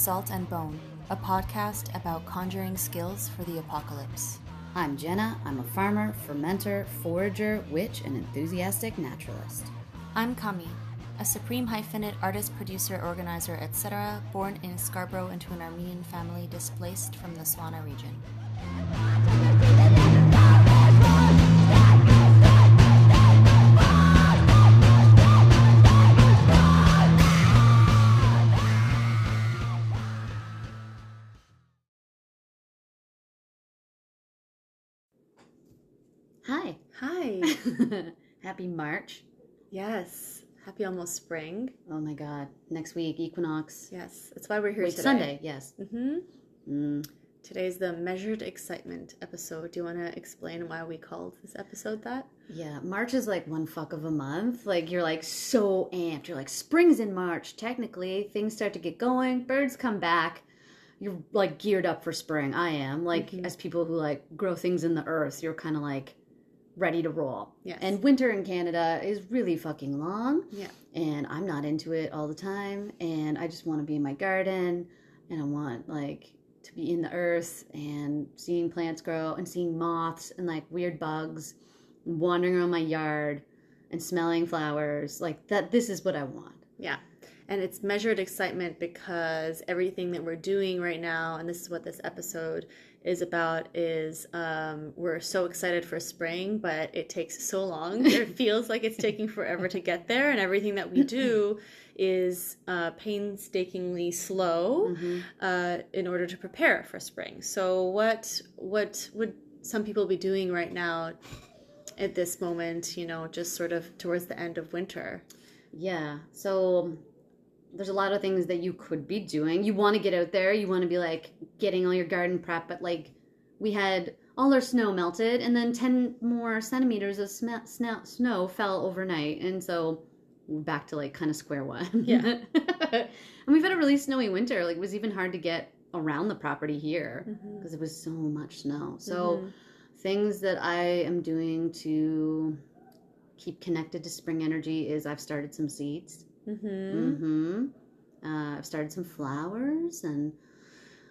Salt and Bone, a podcast about conjuring skills for the apocalypse. I'm Jenna. I'm a farmer, fermenter, forager, witch, and enthusiastic naturalist. I'm Kami, a supreme hyphenate artist, producer, organizer, etc., born in Scarborough into an Armenian family displaced from the Swana region. Hi. Hi. Happy March. yes. Happy almost spring. Oh my God. Next week, equinox. Yes. That's why we're here Wait, today. Sunday, yes. Mm-hmm. Mm. Today's the measured excitement episode. Do you want to explain why we called this episode that? Yeah, March is like one fuck of a month. Like you're like so amped. You're like spring's in March. Technically, things start to get going. Birds come back. You're like geared up for spring. I am. Like Mhm. as people who like grow things in the earth, you're kind of like ready to roll. Yes. And winter in Canada is really fucking long. Yeah. And I'm not into it all the time. And I just want to be in my garden and I want like to be in the earth and seeing plants grow and seeing moths and like weird bugs wandering around my yard and smelling flowers. Like that this is what I want. Yeah. And it's measured excitement because everything that we're doing right now, and this is what this episode is about, is um, we're so excited for spring, but it takes so long. it feels like it's taking forever to get there, and everything that we do is uh, painstakingly slow Mhm. uh, in order to prepare for spring. So, what what would some people be doing right now at this moment? You know, just sort of towards the end of winter. Yeah. So there's a lot of things that you could be doing. You want to get out there. You want to be like getting all your garden prep, but like we had all our snow melted and then 10 more centimeters of sm- snow, snow fell overnight. And so we're back to like kind of square one. Yeah. and we've had a really snowy winter. Like it was even hard to get around the property here because it was so much snow. So Mhm. things that I am doing to keep connected to spring energy is I've started some seeds. Mhm. Mm-hmm. Uh, I've started some flowers and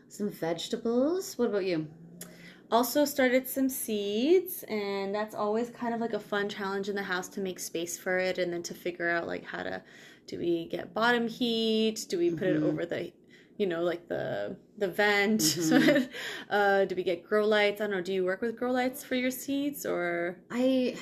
some vegetables. What about you? Also started some seeds, and that's always kind of like a fun challenge in the house to make space for it, and then to figure out like how to do we get bottom heat? Do we put it Mhm. over the you know like the the vent so Mhm. uh do we get grow lights i don't know do you work with grow lights for your seeds or I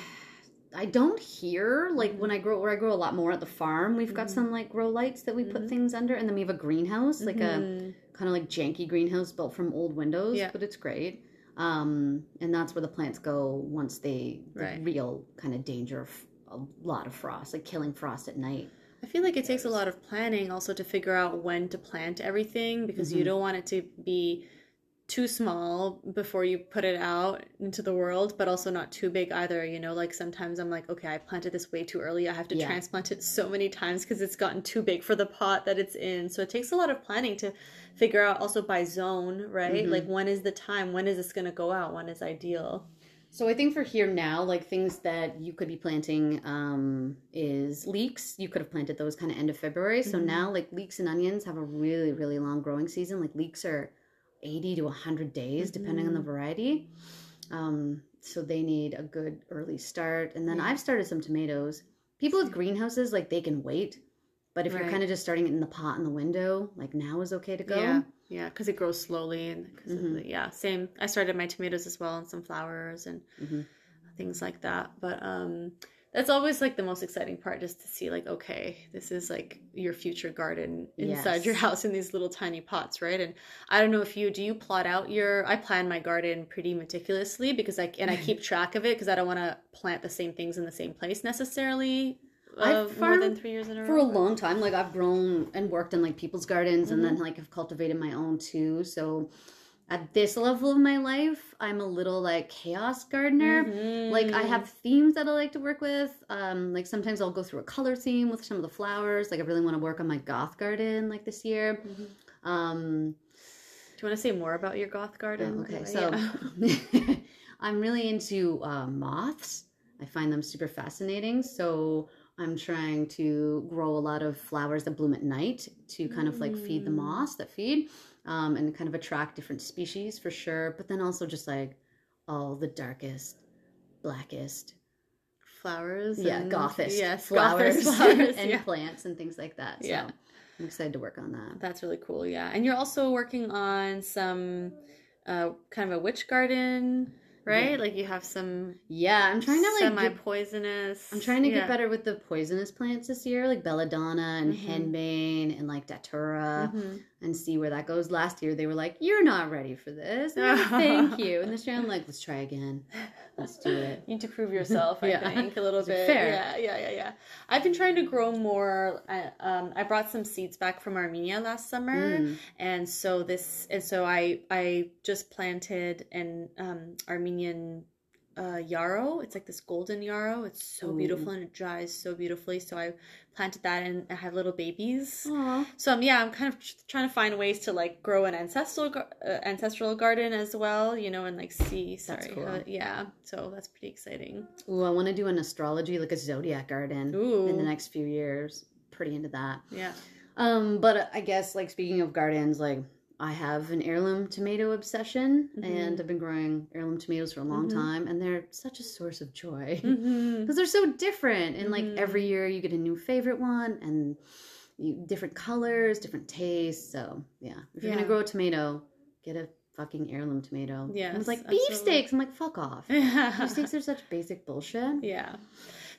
I don't hear like when I grow where I grow a lot more at the farm. We've got Mhm. some like grow lights that we put Mhm. things under, and then we have a greenhouse, like a Mhm. kind of like janky greenhouse built from old windows, Yeah. but it's great. Um, and that's where the plants go once they the Right. real kind of danger of a lot of frost, like killing frost at night. I feel like it takes a lot of planning also to figure out when to plant everything because you Mhm. don't want it to be too small before you put it out into the world, but also not too big either. You know, like sometimes I'm like, okay, I planted this way too early. I have to Yeah. transplant it so many times because it's gotten too big for the pot that it's in. So it takes a lot of planning to figure out also by zone, right? Mhm. Like when is the time? When is this going to go out? When is ideal? So I think for here now, like things that you could be planting um, is leeks. You could have planted those kind of end of February. So Mhm. now, like leeks and onions have a really, really long growing season. Like leeks are eighty to hundred days, depending on the Mhm. variety. Um, so they need a good early start. And then Yeah. I've started some tomatoes. People with greenhouses, like they can wait. But if you're kind of just starting it in the pot in the window, like now is okay to go. Yeah, yeah, because it grows slowly and Mhm. of the yeah. Same. I started my tomatoes as well and some flowers and Mhm. things like that. But um, that's always like the most exciting part, just to see like, okay, this is like your future garden inside your house in these little tiny pots, right? And I don't know if you do you plot out your. I plan my garden pretty meticulously because I and I keep track of it because I don't want to plant the same things in the same place necessarily. I've Uh, more than three years in a row. for a long time like i've grown and worked in like people's gardens and then Mm-hmm. like have cultivated my own too so at this level of my life i'm a little like chaos gardener like i have themes that i like to work with um like sometimes i'll go through a color theme with some of the flowers like i really want to work on my goth garden like this year Mhm. um Do you want to say more about your goth garden? Oh, okay, Uh, so yeah. I'm really into uh, moths. I find them super fascinating. So I'm trying to grow a lot of flowers that bloom at night to kind of like feed the Mm. moss that feed um, and kind of attract different species for sure. But then also just like all the darkest, blackest, Flowers. yeah, and- gothist Yes, flowers, flowers. and yeah. plants and things like that. So Yeah. I'm excited to work on that. That's really cool. Yeah, and you're also working on some uh, kind of a witch garden, right? Yeah. Like you have some Yeah, I'm trying to like semi poisonous. I'm trying to get better with the poisonous plants this year, like belladonna and Mhm. henbane and like datura, Mhm. and see where that goes. Last year they were like, "You're not ready for this." Like, Thank you. And this year I'm like, "Let's try again. Let's do it." You need to prove yourself, I Yeah. think, a little bit. fair? Yeah, yeah, yeah, yeah. I've been trying to grow more. I, um, I brought some seeds back from Armenia last summer, Mm. and so this, and so I, I just planted an um, Armenian uh, yarrow. It's like this golden yarrow. It's so Ooh. beautiful and it dries so beautifully. So I planted that, and I had little babies. Aw. So um, yeah, I'm kind of tr- trying to find ways to like grow an ancestral uh, ancestral garden as well, you know, and like see. Sorry, cool. how- yeah. So that's pretty exciting. Ooh, I want to do an astrology, like a zodiac garden, Ooh. in the next few years. Pretty into that. Yeah. Um, but I guess like speaking of gardens, like I have an heirloom tomato obsession, Mhm. and I've been growing heirloom tomatoes for a long Mhm. time, and they're such a source of joy. Mm-hmm. because they're so different and like every year you get a new favorite one and you, different colors different tastes so yeah if you're Yeah. gonna grow a tomato get a fucking heirloom tomato Yeah, it's like beefsteaks i'm like fuck off beefsteaks are such basic bullshit Yeah.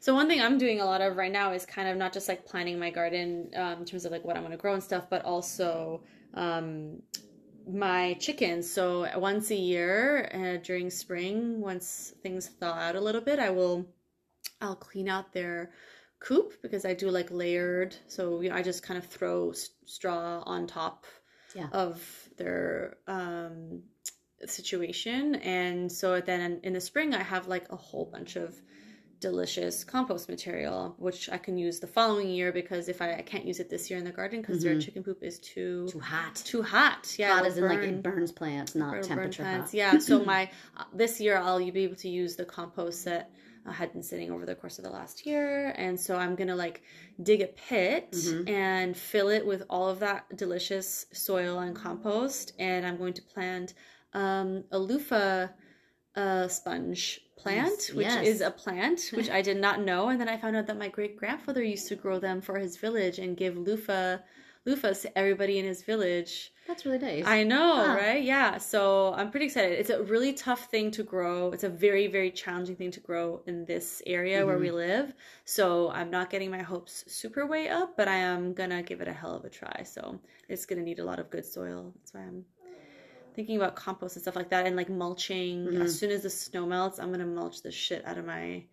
So one thing I'm doing a lot of right now is kind of not just like planning my garden um, in terms of like what I'm going to grow and stuff, but also um, my chickens. So once a year uh, during spring, once things thaw out a little bit, I will I'll clean out their coop because I do like layered. So you know, I just kind of throw s- straw on top Yeah. of their um, situation, and so then in, in the spring I have like a whole bunch of delicious compost material, which I can use the following year because if I, I can't use it this year in the garden because their Mhm. chicken poop is too too hot too hot. Yeah, hot as in like it burns plants not burn- burn temperature plants. hot Yeah. So my uh, this year I'll be able to use the compost that I had been sitting over the course of the last year, and so I'm gonna like dig a pit Mhm. and fill it with all of that delicious soil and compost, and I'm going to plant um, a loofah uh, sponge plant, Yes, which yes. is a plant which I did not know, and then I found out that my great grandfather used to grow them for his village and give loofah loofahs to everybody in his village. that's really nice I know, Huh. right? Yeah. So I'm pretty excited. It's a really tough thing to grow. It's a very, very challenging thing to grow in this area where Mm-hmm. we live. So I'm not getting my hopes super way up, but I am gonna give it a hell of a try. So it's gonna need a lot of good soil. That's why I'm thinking about compost and stuff like that and like mulching. Mhm. As soon as the snow melts, I'm gonna mulch the shit out of my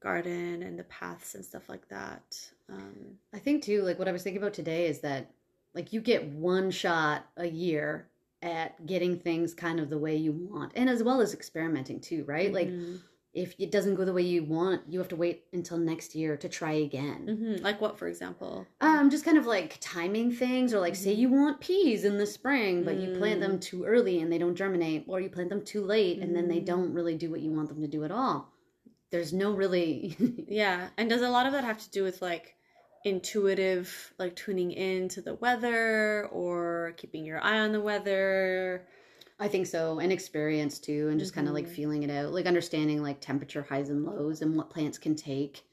garden and the paths and stuff like that. Um, I think too, like what I was thinking about today is that like you get one shot a year at getting things kind of the way you want and as well as experimenting too, right? Like mhm. If it doesn't go the way you want, you have to wait until next year to try again. Mhm. like what, for example? Um, just kind of like timing things, or like say Mhm. you want peas in the spring, but you plant Mm. them too early and they don't germinate, or you plant them too late and then they Mm. don't really do what you want them to do at all. There's no really Yeah, and does a lot of that have to do with like intuitive, like tuning into the weather or keeping your eye on the weather? I think so, and experience too, and just kind of like feeling it out, like understanding like temperature highs and lows and what plants can take.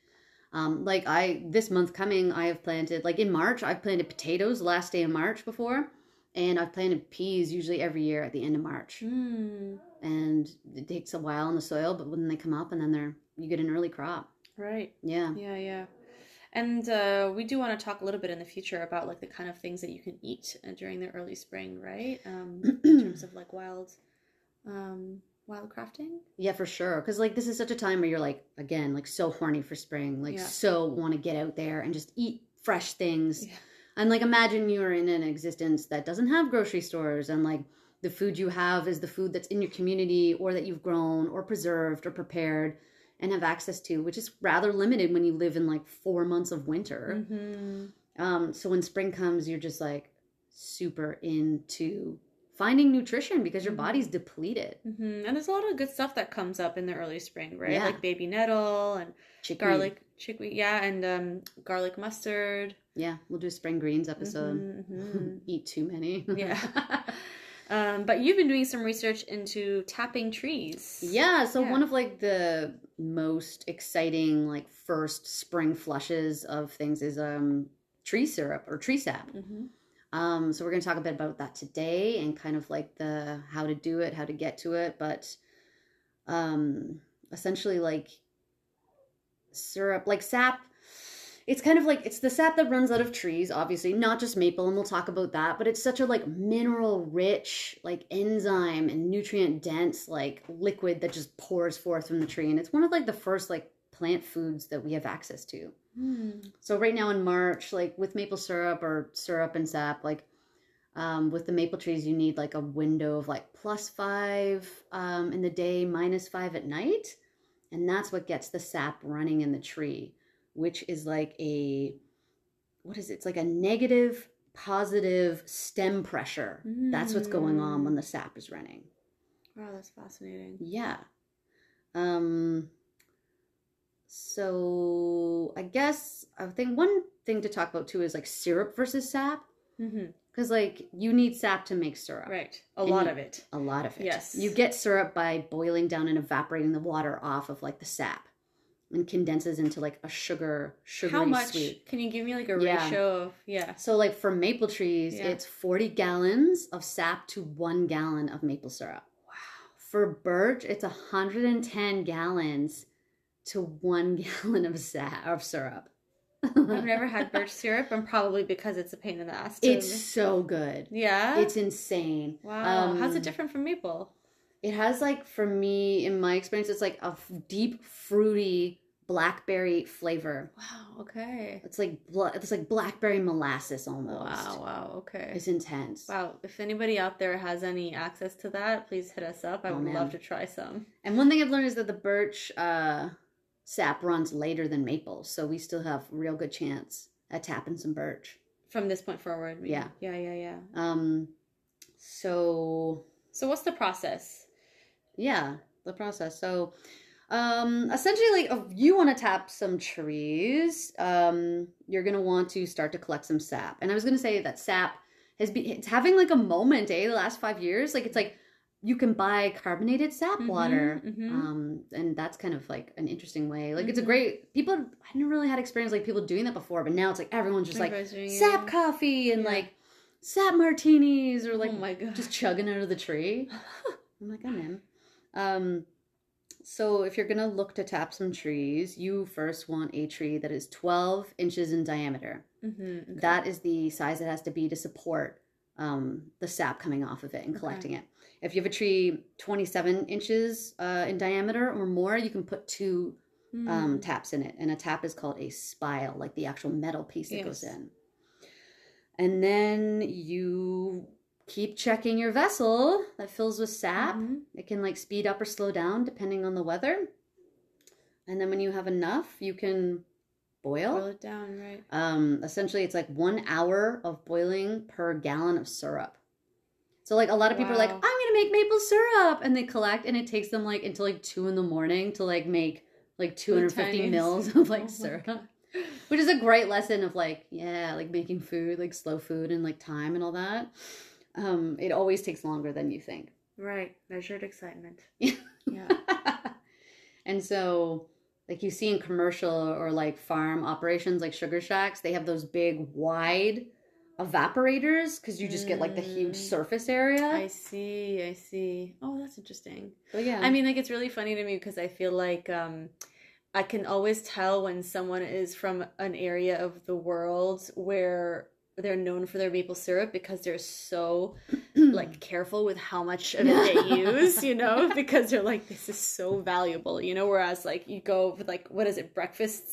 Um, like I this month coming, I have planted like in March, I've planted potatoes last day of March before, and I've planted peas usually every year at the end of March, Mm, and it takes a while in the soil, but when they come up and then they're you get an early crop. right. Yeah, Yeah, yeah. And uh, we do want to talk a little bit in the future about like the kind of things that you can eat uh, during the early spring, right? Um, in terms of like wild, um, wild crafting. yeah, for sure. Because like this is such a time where you're like again like so horny for spring, like Yeah. so want to get out there and just eat fresh things. Yeah. And like imagine you're in an existence that doesn't have grocery stores and like the food you have is the food that's in your community or that you've grown or preserved or prepared and have access to, which is rather limited when you live in like four months of winter. Mm-hmm. Um, so when spring comes, you're just like super into finding nutrition because your Mhm. body's depleted. hmm And there's a lot of good stuff that comes up in the early spring, right? Yeah. Like baby nettle and Chickweed. garlic, chickweed, yeah, and um, garlic mustard. Yeah, we'll do a spring greens episode. Mhm, mhm. Eat too many. yeah. um, but you've been doing some research into tapping trees. Yeah, so Yeah. one of like the most exciting like first spring flushes of things is um tree syrup or tree sap. hmm Um so we're going to talk a bit about that today and kind of like the how to do it, how to get to it, but um essentially like syrup like sap it's kind of like it's the sap that runs out of trees obviously not just maple and we'll talk about that but it's such a like mineral rich like enzyme and nutrient dense like liquid that just pours forth from the tree and it's one of like the first like plant foods that we have access to Mm. so right now in march like with maple syrup or syrup and sap like um, with the maple trees you need like a window of like plus five um, in the day minus five at night and that's what gets the sap running in the tree which is like a what is it? It's like a negative positive stem pressure. That's what's going on when the sap is running. Wow, that's fascinating. Yeah. Um so I guess I think one thing to talk about too is like syrup versus sap hmm cuz like you need sap to make syrup. Right, a And lot you- of it. A lot of it. Yes. You get syrup by boiling down and evaporating the water off of like the sap and condenses into like a sugar sugary How much? sweet. Can you give me like a Yeah. ratio of yeah? So like for maple trees, Yeah. it's 40 gallons of sap to 1 gallon of maple syrup. Wow. For birch, it's 110 gallons to 1 gallon of sap of syrup. I've never had birch syrup, and probably because it's a pain in the ass. It's so good. yeah. It's insane. wow. How's Um, it different from maple? It has like for me in my experience it's like a f- deep fruity blackberry flavor. Wow. Okay. It's like bla- it's like blackberry molasses almost. Wow. Wow. Okay. It's intense. Wow. If anybody out there has any access to that, please hit us up. I Oh, would man. love to try some. And one thing I've learned is that the birch uh, sap runs later than maple, so we still have real good chance at tapping some birch. From this point forward. Yeah. Yeah. Yeah. Yeah. Um, so So what's the process? Yeah, the process. So um, essentially, like if you want to tap some trees, um, you're gonna want to start to collect some sap. And I was gonna say that sap has been it's having like a moment, eh? The last five years, like it's like you can buy carbonated sap Mhm, water. mhm. Um, and that's kind of like an interesting way. Like it's a Mhm. great people. I never really had experience like people doing that before, but now it's like everyone's just like Everybody's doing it. sap coffee and Yeah. like sap martinis or like oh my god. just chugging out of the tree. I'm like, I'm in. Um, so if you're gonna look to tap some trees, you first want a tree that is 12 inches in diameter. Mhm, okay. That is the size it has to be to support um, the sap coming off of it and Okay. collecting it. If you have a tree 27 inches uh, in diameter or more, you can put two um, Mm. taps in it. And a tap is called a spile, like the actual metal piece that goes in. And then you keep checking your vessel that fills with sap. Mhm. It can like speed up or slow down depending on the weather. And then when you have enough, you can boil. Boil it down, right? Um, essentially, it's like one hour of boiling per gallon of syrup. So like a lot of people are like, I'm gonna make maple syrup, and they collect, and it takes them like until like two in the morning to like make like 250 mils of Oh like my syrup, which is a great lesson of like yeah, like making food, like slow food, and like time and all that. Um, it always takes longer than you think. Right. Measured excitement. Yeah. And so like you see in commercial or like farm operations like sugar shacks they have those big wide evaporators because you just get like the huge Mm. surface area I see. I see. Oh, that's interesting. yeah I mean, like it's really funny to me because I feel like um, I can always tell when someone is from an area of the world where they're known for their maple syrup because they're so like careful with how much of it they use, you know, because they're like this is so valuable, you know. Whereas like you go with like what is it, breakfast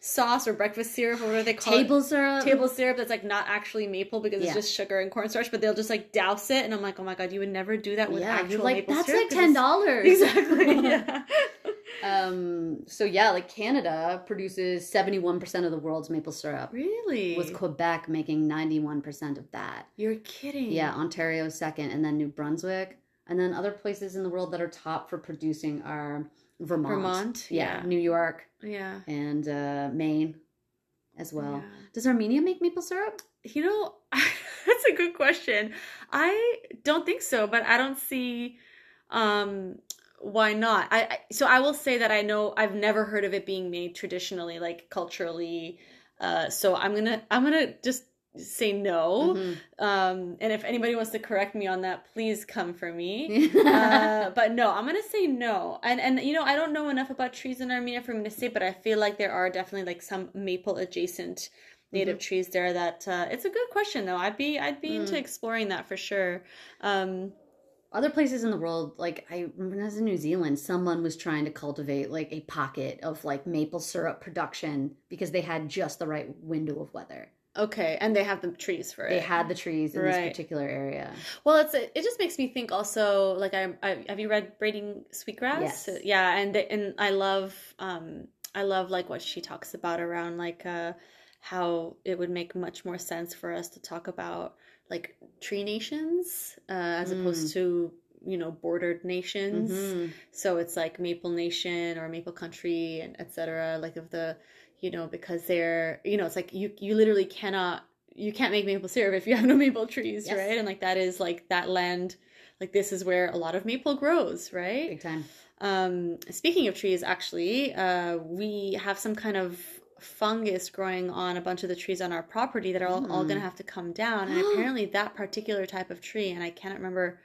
sauce or breakfast syrup or whatever they call it table syrup table syrup that's like not actually maple because Yeah. it's just sugar and cornstarch, but they'll just like douse it, and I'm like, oh my god, you would never do that with yeah actual like maple that's syrup like ten dollars Exactly. Yeah. Um, so yeah, like Canada produces 71% of the world's maple syrup. Really? With Quebec making 91% of that. You're kidding. Yeah, Ontario second, and then New Brunswick. And then other places in the world that are top for producing are Vermont. Vermont, Yeah. yeah. New York Yeah. and uh, Maine as well. Yeah. Does Armenia make maple syrup? You know, that's a good question. I don't think so, but I don't see um why not. I, I so I will say that I know I've never heard of it being made traditionally like culturally. Uh so I'm going to I'm to just say no. Mhm. Um and if anybody wants to correct me on that, please come for me. uh, but no, I'm gonna say no. And and you know, I don't know enough about trees in Armenia for me to say, but I feel like there are definitely like some maple adjacent native trees there. That uh, it's a good question though. I'd be I'd be into exploring that for sure. Um, Other places in the world, like I remember when I was in New Zealand, someone was trying to cultivate like a pocket of like maple syrup production because they had just the right window of weather. okay, and they have the trees for it. They had the trees in this particular area. Well, it's it just makes me think also like I, I have you read Braiding Sweetgrass? Yes. Yeah, and and I love um I love like what she talks about around like uh how it would make much more sense for us to talk about like tree nations uh, as opposed to you know bordered nations. Mhm. So it's like Maple Nation or Maple Country and etc. Like of the, you know, because they're, you know, it's like you you literally cannot you can't make maple syrup if you have no maple trees, Yes. right? And like that is like that land, like this is where a lot of maple grows, right? Big time. Um, speaking of trees, actually, uh, we have some kind of fungus growing on a bunch of the trees on our property that are all, all Mm. going to have to come down. And apparently, that particular type of tree, and I cannot remember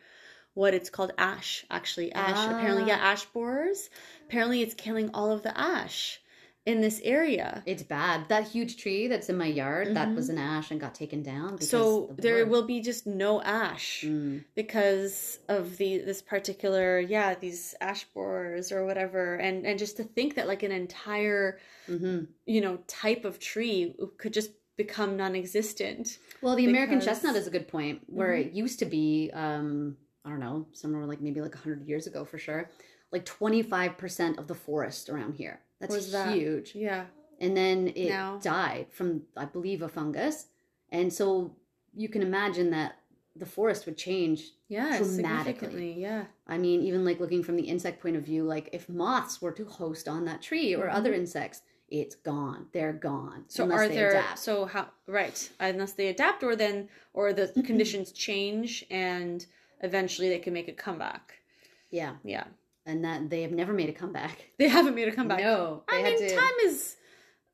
what it's called, ash, actually, ash. Apparently, yeah, Ah. ash borers. Apparently, it's killing all of the ash in this area. It's bad. That huge tree that's in my yard, that was an ash and got taken down. So the there will be just no ash. Mm. because of the this particular yeah these ash borers or whatever and and just to think that like an entire Mhm. you know type of tree could just become non-existent Well, the American Because- chestnut is a good point. Where it used to be, um, I don't know, somewhere like maybe like hundred years ago for sure, like twenty five percent of the forest around here. That's Was that- huge. yeah And then it Now- died from, I believe, a fungus. And so you can imagine that the forest would change. yeah Dramatically. significantly yeah I mean, even like looking from the insect point of view, like if moths were to host on that tree or other insects, it's gone. They're gone. Mm-hmm. so unless are they there adapt. so how right unless they adapt or then or the conditions change and eventually they can make a comeback yeah, yeah and that they have never made a comeback. they haven't made a comeback No, I had mean, to- time is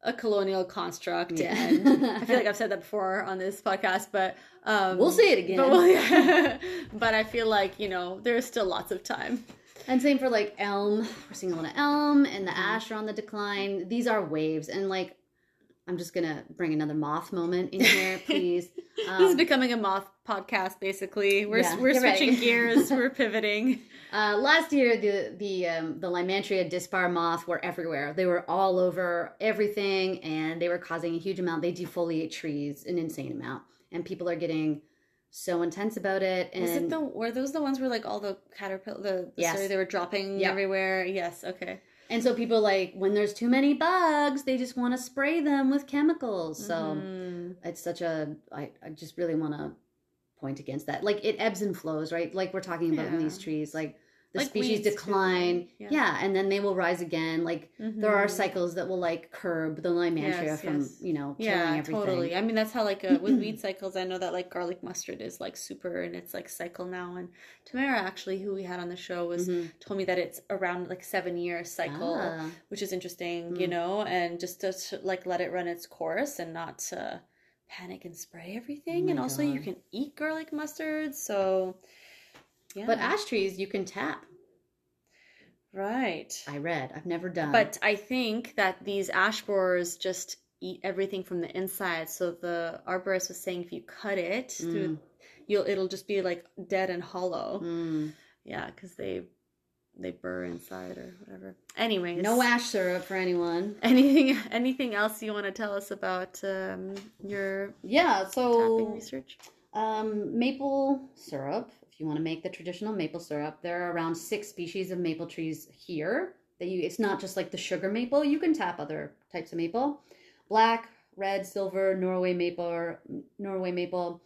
a colonial construct, Yeah. and I feel like I've said that before on this podcast, but um, We'll say it again. But, we'll- yeah. but I feel like you know there is still lots of time. And same for like elm. We're seeing a lot of elm and the Mm-hmm. ash are on the decline. These are waves. And like, I'm just gonna bring another moth moment in here, please. this is Um, becoming a moth podcast, basically. We're Yeah, we're you're right. switching gears. We're pivoting. uh, last year, the the um, the Lymantria dispar moth were everywhere. They were all over everything, and they were causing a huge amount. They defoliate trees an insane amount, and people are getting so intense about it. And Was it the were those the ones where like all the caterpillar the, the Yes. sorry they were dropping Yep. everywhere? Yes. Okay. And so people like when there's too many bugs, they just want to spray them with chemicals. So. Mm. it's such a I, I just really want to point against that like it ebbs and flows right like we're talking about in these trees like the Like species decline yeah. Yeah. and then they will rise again like there are Mhm. cycles that will like curb the lymantria Yes, from yes. you know killing yeah everything totally i mean that's how like uh, with weed cycles i know that like garlic mustard is like super and its like cycle now and tamara actually who we had on the show was Mhm. told me that it's around like seven year cycle Ah. which is interesting you Mm. know and just to to, like let it run its course and not uh panic and spray everything Oh and also you can eat garlic mustard so yeah but ash trees you can tap right i read i've never done But I think that these ash borers just eat everything from the inside. So the arborist was saying if you cut it through, you'll it'll just be like dead and hollow. Mm. Yeah, because they they burr inside or whatever. Anyways, no ash syrup for anyone Anything anything else you want to tell us about um, your yeah so tapping so research? Um, maple syrup. If you want to make the traditional maple syrup, there are around six species of maple trees here that you it's not just like the sugar maple. You can tap other types of maple. Black, red, silver, Norway maple or Norway maple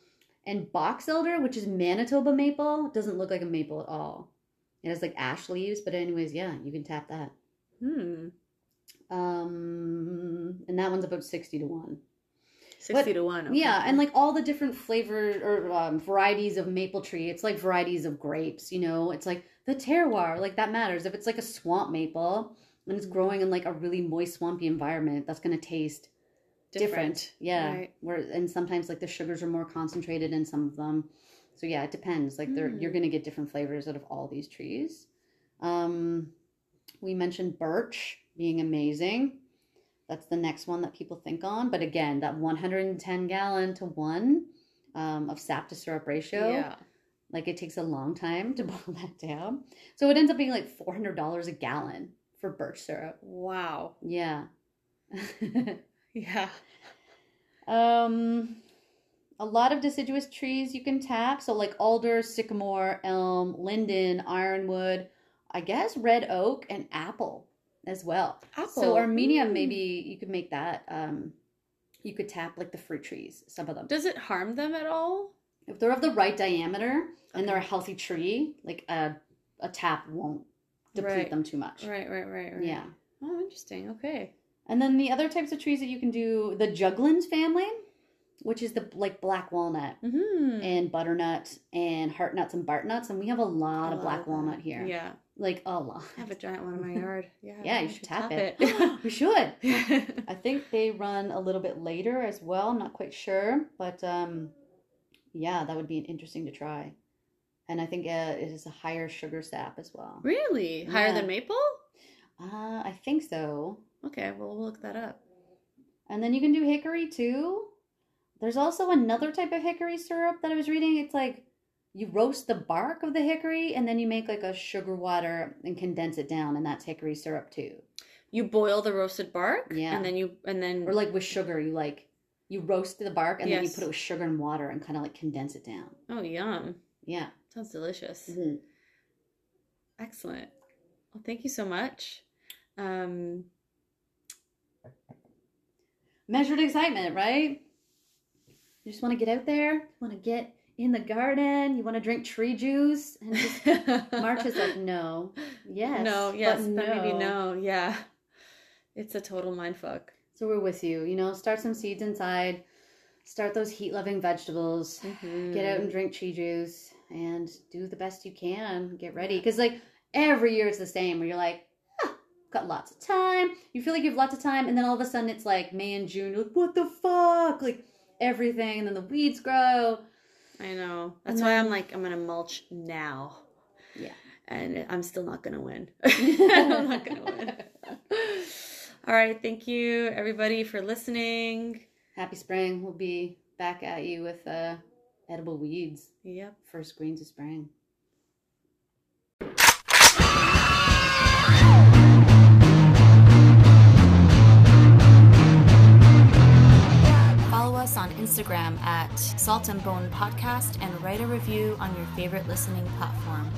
and box elder, which is Manitoba maple, doesn't look like a maple at all. It has like ash leaves, but anyways, yeah, you can tap that. Hmm. Um, and that one's about sixty to one. 60 to 1. okay. Yeah, and like all the different flavor or um, varieties of maple tree, it's like varieties of grapes. You know, it's like the terroir, like that matters. If it's like a swamp maple and it's growing in like a really moist, swampy environment, that's gonna taste different. Yeah, Right. where and sometimes like the sugars are more concentrated in some of them. So yeah, it depends. Like they're you're gonna get different flavors out of all these trees. Um, we mentioned birch being amazing. That's the next one that people think on. But again, that 110 gallon to one um, of sap to syrup ratio, Yeah. like it takes a long time to boil that down. So it ends up being like $400 a gallon for birch syrup. Wow. Yeah. Yeah. um, a lot of deciduous trees you can tap. So like alder, sycamore, elm, linden, ironwood, I guess red oak and apple as well. So Apple. Armenia, Mm. maybe you could make that. Um, you could tap like the fruit trees, some of them. Does it harm them at all? If they're of the right diameter and they're a healthy tree, like a a tap won't deplete Right. them too much. Right, right, right, right. Yeah. Oh, interesting. Okay. And then the other types of trees that you can do, the juglans family, which is the like black walnut Mm-hmm. and butternut and heart nuts and buartnuts, and we have a lot of black walnut here. Yeah. Like a lot. I have a giant one in my yard. Yeah. Yeah, you should tap, it. it. we should. I think they run a little bit later as well. I'm not quite sure, but um, yeah, that would be interesting to try. And I think uh, it is a higher sugar sap as well. really? Higher than maple? Uh, I think so. Okay, well, we'll look that up. And then you can do hickory too. There's also another type of hickory syrup that I was reading. It's like you roast the bark of the hickory and then you make like a sugar water and condense it down, and that's hickory syrup too. You boil the roasted bark? Yeah. And then you, and then. Or like with sugar, you like you roast the bark and then you put it with sugar and water and kind of like condense it down. oh, yum. Yeah. Sounds delicious. Mhm. Excellent. Well, thank you so much. Um, Measured excitement, right? You just want to get out there, you want to get in the garden, you want to drink tree juice, and just March is like, no, yes, no, yes, but but maybe no. Yeah. It's a total mind fuck. So we're with you. You know, start some seeds inside, start those heat loving vegetables, Mm-hmm. get out and drink tree juice, and do the best you can. Get ready. Because, like, every year it's the same where you're like, ah, got lots of time. You feel like you have lots of time, and then all of a sudden it's like May and June. You're like, what the fuck? Like, everything, and then the weeds grow. I know. That's And why I'm like, I'm to mulch now. Yeah. And I'm still not to win. I'm not to win. All right. Thank you, everybody, for listening. Happy spring. We'll be back at you with uh, edible weeds. Yep. First greens of spring. Instagram at Salt and Bone Podcast and write a review on your favorite listening platform.